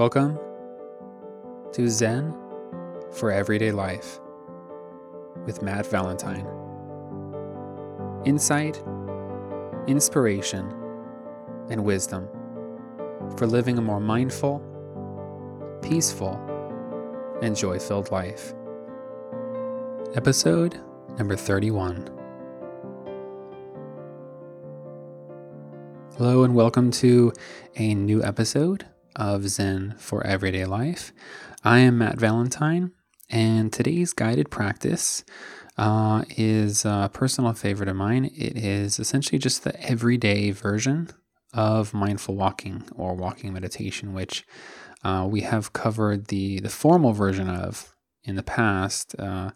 Welcome to Zen for Everyday Life with Matt Valentine. Insight, inspiration, and wisdom for living a more mindful, peaceful, and joy filled life. Episode number 31. Hello, and welcome to a new episode of Zen for Everyday Life. I am Matt Valentine, and today's guided practice uh, is a personal favorite of mine. It is essentially just the everyday version of mindful walking or walking meditation, which uh, we have covered the, the formal version of in the past. Uh,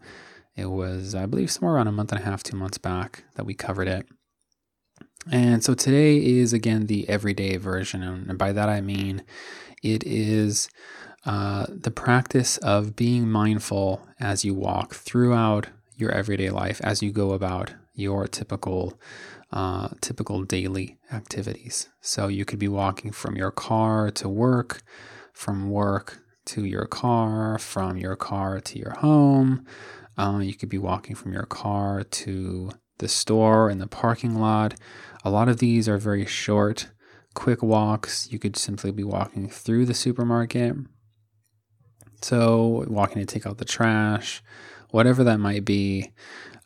it was, I believe, somewhere around a month and a half, two months back that we covered it. And so today is again the everyday version. And by that I mean it is uh, the practice of being mindful as you walk throughout your everyday life, as you go about your typical. Uh, typical daily activities. So you could be walking from your car to work, from work to your car, from your car to your home. Uh, you could be walking from your car to the store and the parking lot. A lot of these are very short, quick walks. You could simply be walking through the supermarket. So, walking to take out the trash, whatever that might be,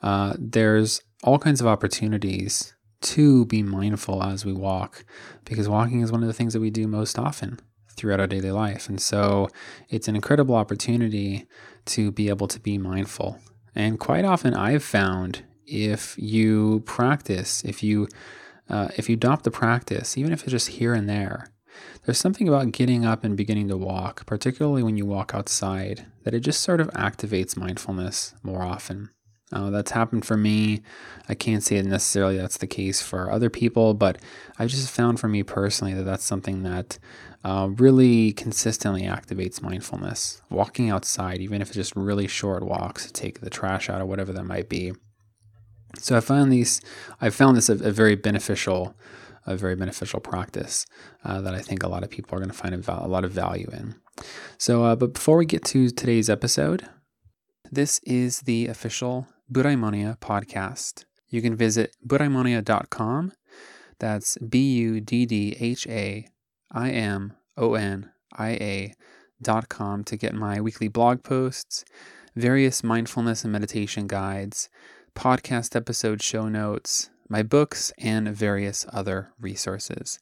uh, there's all kinds of opportunities to be mindful as we walk because walking is one of the things that we do most often throughout our daily life. And so it's an incredible opportunity to be able to be mindful. And quite often I've found if you practice, if you uh, if you adopt the practice, even if it's just here and there, there's something about getting up and beginning to walk, particularly when you walk outside, that it just sort of activates mindfulness more often. Uh, that's happened for me. I can't say necessarily that's the case for other people, but I've just found for me personally that that's something that uh, really consistently activates mindfulness. Walking outside, even if it's just really short walks to take the trash out or whatever that might be, so I found these, I found this a, a very beneficial, a very beneficial practice uh, that I think a lot of people are going to find a, a, lot of value in. So, uh, but before we get to today's episode, this is the official Buddhaimonia podcast. You can visit buddhaimonia.com. That's B U D D H A I M O N I A dot com to get my weekly blog posts, various mindfulness and meditation guides podcast episode show notes, my books, and various other resources.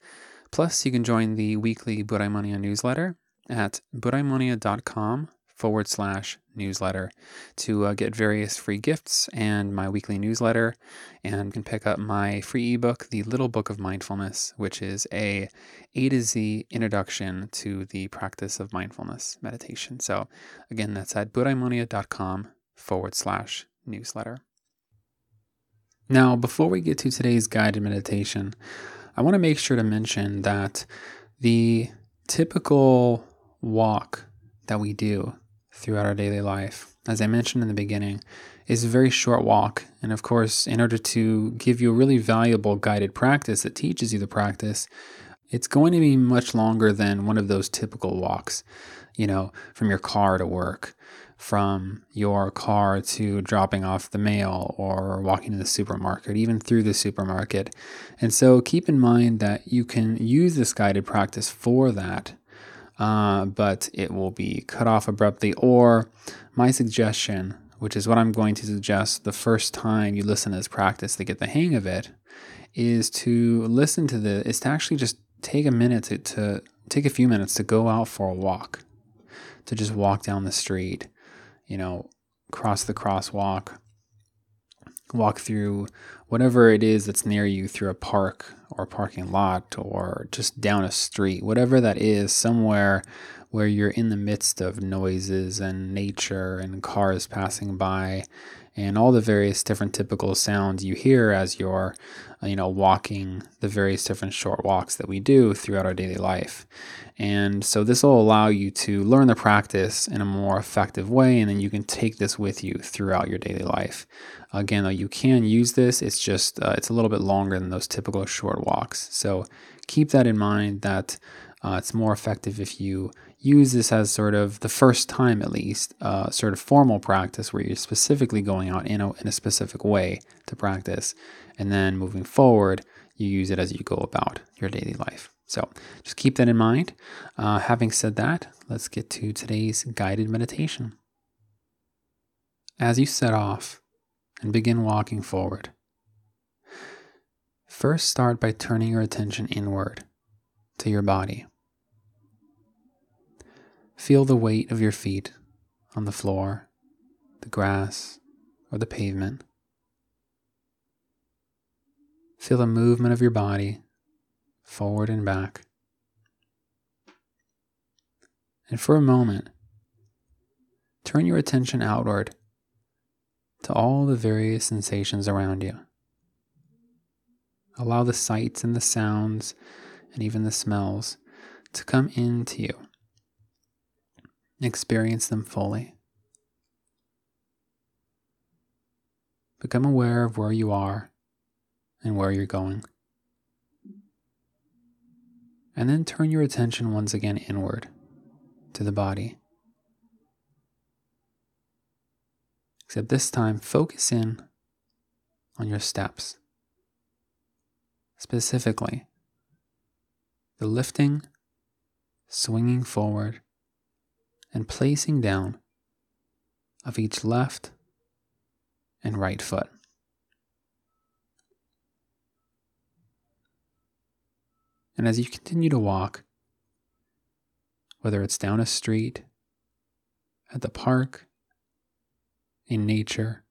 Plus, you can join the weekly Buddhaimonia newsletter at buddhaimonia.com forward slash newsletter to uh, get various free gifts and my weekly newsletter. And can pick up my free ebook, The Little Book of Mindfulness, which is a A to Z introduction to the practice of mindfulness meditation. So, again, that's at buddhaimonia.com forward slash newsletter. Now, before we get to today's guided meditation, I want to make sure to mention that the typical walk that we do throughout our daily life, as I mentioned in the beginning, is a very short walk. And of course, in order to give you a really valuable guided practice that teaches you the practice, it's going to be much longer than one of those typical walks, you know, from your car to work from your car to dropping off the mail or walking to the supermarket, even through the supermarket. And so keep in mind that you can use this guided practice for that, uh, but it will be cut off abruptly. Or my suggestion, which is what I'm going to suggest the first time you listen to this practice to get the hang of it, is to listen to the, is to actually just take a minute to, to take a few minutes to go out for a walk, to just walk down the street you know, cross the crosswalk, walk through whatever it is that's near you through a park or parking lot or just down a street, whatever that is, somewhere where you're in the midst of noises and nature and cars passing by and all the various different typical sounds you hear as you're you know walking the various different short walks that we do throughout our daily life. And so this will allow you to learn the practice in a more effective way and then you can take this with you throughout your daily life. Again though you can use this it's just uh, it's a little bit longer than those typical short walks. So keep that in mind that uh, it's more effective if you use this as sort of the first time, at least, uh, sort of formal practice where you're specifically going out in a, in a specific way to practice. And then moving forward, you use it as you go about your daily life. So just keep that in mind. Uh, having said that, let's get to today's guided meditation. As you set off and begin walking forward, first start by turning your attention inward to your body. Feel the weight of your feet on the floor, the grass, or the pavement. Feel the movement of your body forward and back. And for a moment, turn your attention outward to all the various sensations around you. Allow the sights and the sounds and even the smells to come into you. Experience them fully. Become aware of where you are and where you're going. And then turn your attention once again inward to the body. Except this time, focus in on your steps. Specifically, the lifting, swinging forward, and placing down of each left and right foot. And as you continue to walk, whether it's down a street, at the park, in nature,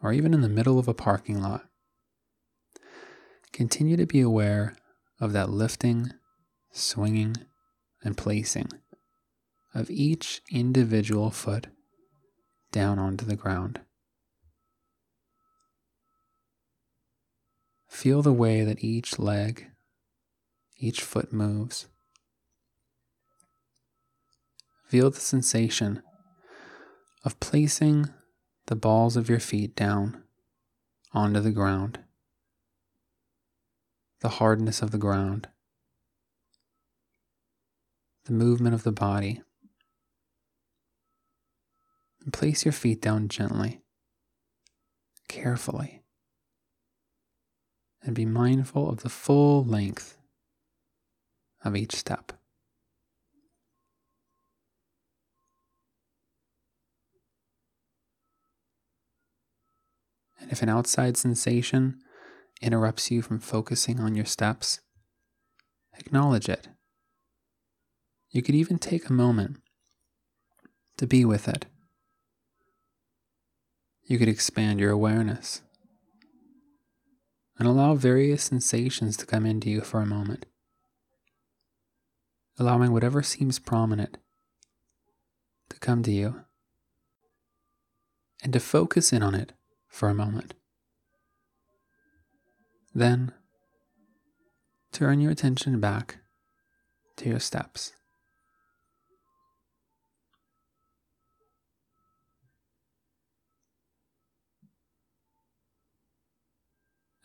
or even in the middle of a parking lot, continue to be aware of that lifting, swinging, and placing of each individual foot down onto the ground. Feel the way that each leg each foot moves. Feel the sensation of placing the balls of your feet down onto the ground, the hardness of the ground, the movement of the body. And place your feet down gently, carefully, and be mindful of the full length of each step. And if an outside sensation interrupts you from focusing on your steps, acknowledge it. You could even take a moment to be with it. You could expand your awareness and allow various sensations to come into you for a moment allowing whatever seems prominent to come to you and to focus in on it for a moment. Then turn your attention back to your steps.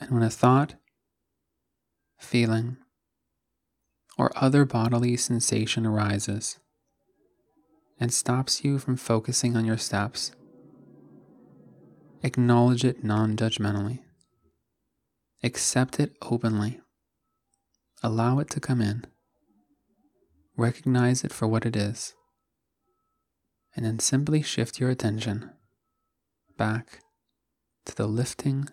And when a thought, feeling, or other bodily sensation arises and stops you from focusing on your steps, acknowledge it non judgmentally. Accept it openly. Allow it to come in. Recognize it for what it is. And then simply shift your attention back to the lifting,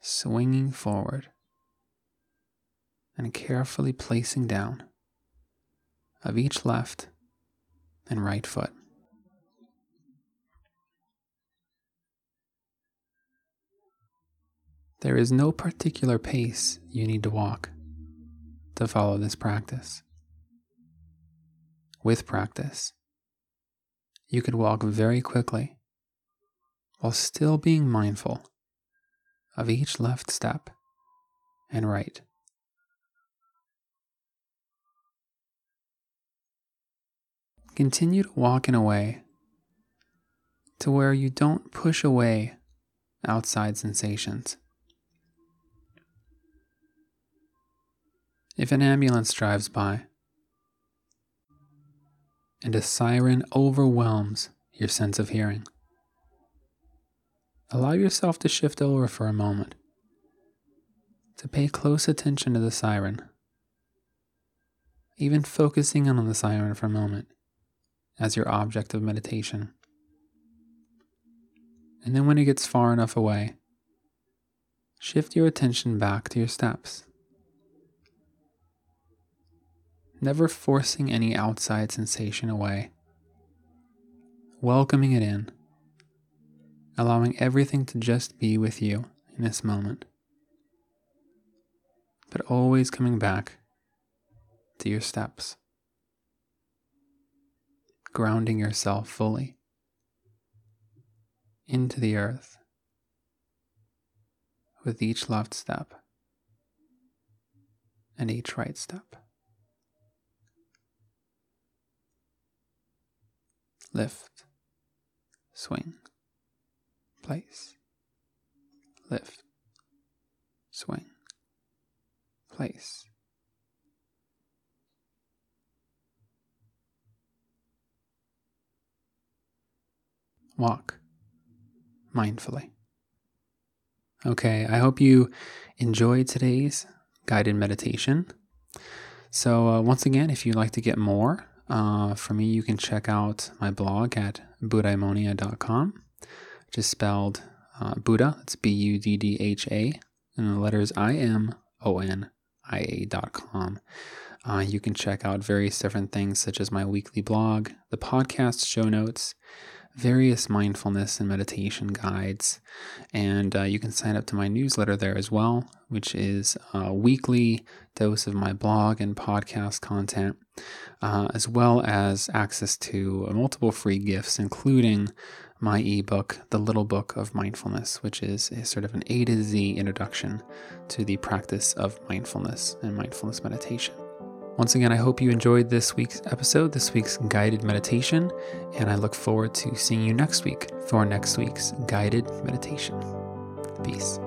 swinging forward and carefully placing down of each left and right foot. There is no particular pace you need to walk to follow this practice. With practice, you could walk very quickly while still being mindful of each left step and right. Continue to walk in a way to where you don't push away outside sensations. If an ambulance drives by, and a siren overwhelms your sense of hearing. Allow yourself to shift over for a moment, to pay close attention to the siren, even focusing on the siren for a moment as your object of meditation. And then when it gets far enough away, shift your attention back to your steps. Never forcing any outside sensation away, welcoming it in, allowing everything to just be with you in this moment, but always coming back to your steps, grounding yourself fully into the earth with each left step and each right step. Lift, swing, place, lift, swing, place. Walk mindfully. Okay, I hope you enjoyed today's guided meditation. So, uh, once again, if you'd like to get more uh, from me, you can check out my blog at buddhaimonia.com, just spelled uh, Buddha, it's B U D D H A, and the letters I M O N I A.com. Uh, you can check out various different things such as my weekly blog, the podcast show notes, various mindfulness and meditation guides. And uh, you can sign up to my newsletter there as well, which is a weekly dose of my blog and podcast content, uh, as well as access to multiple free gifts, including my ebook, The Little Book of Mindfulness, which is a sort of an A to Z introduction to the practice of mindfulness and mindfulness meditation. Once again, I hope you enjoyed this week's episode, this week's guided meditation, and I look forward to seeing you next week for next week's guided meditation. Peace.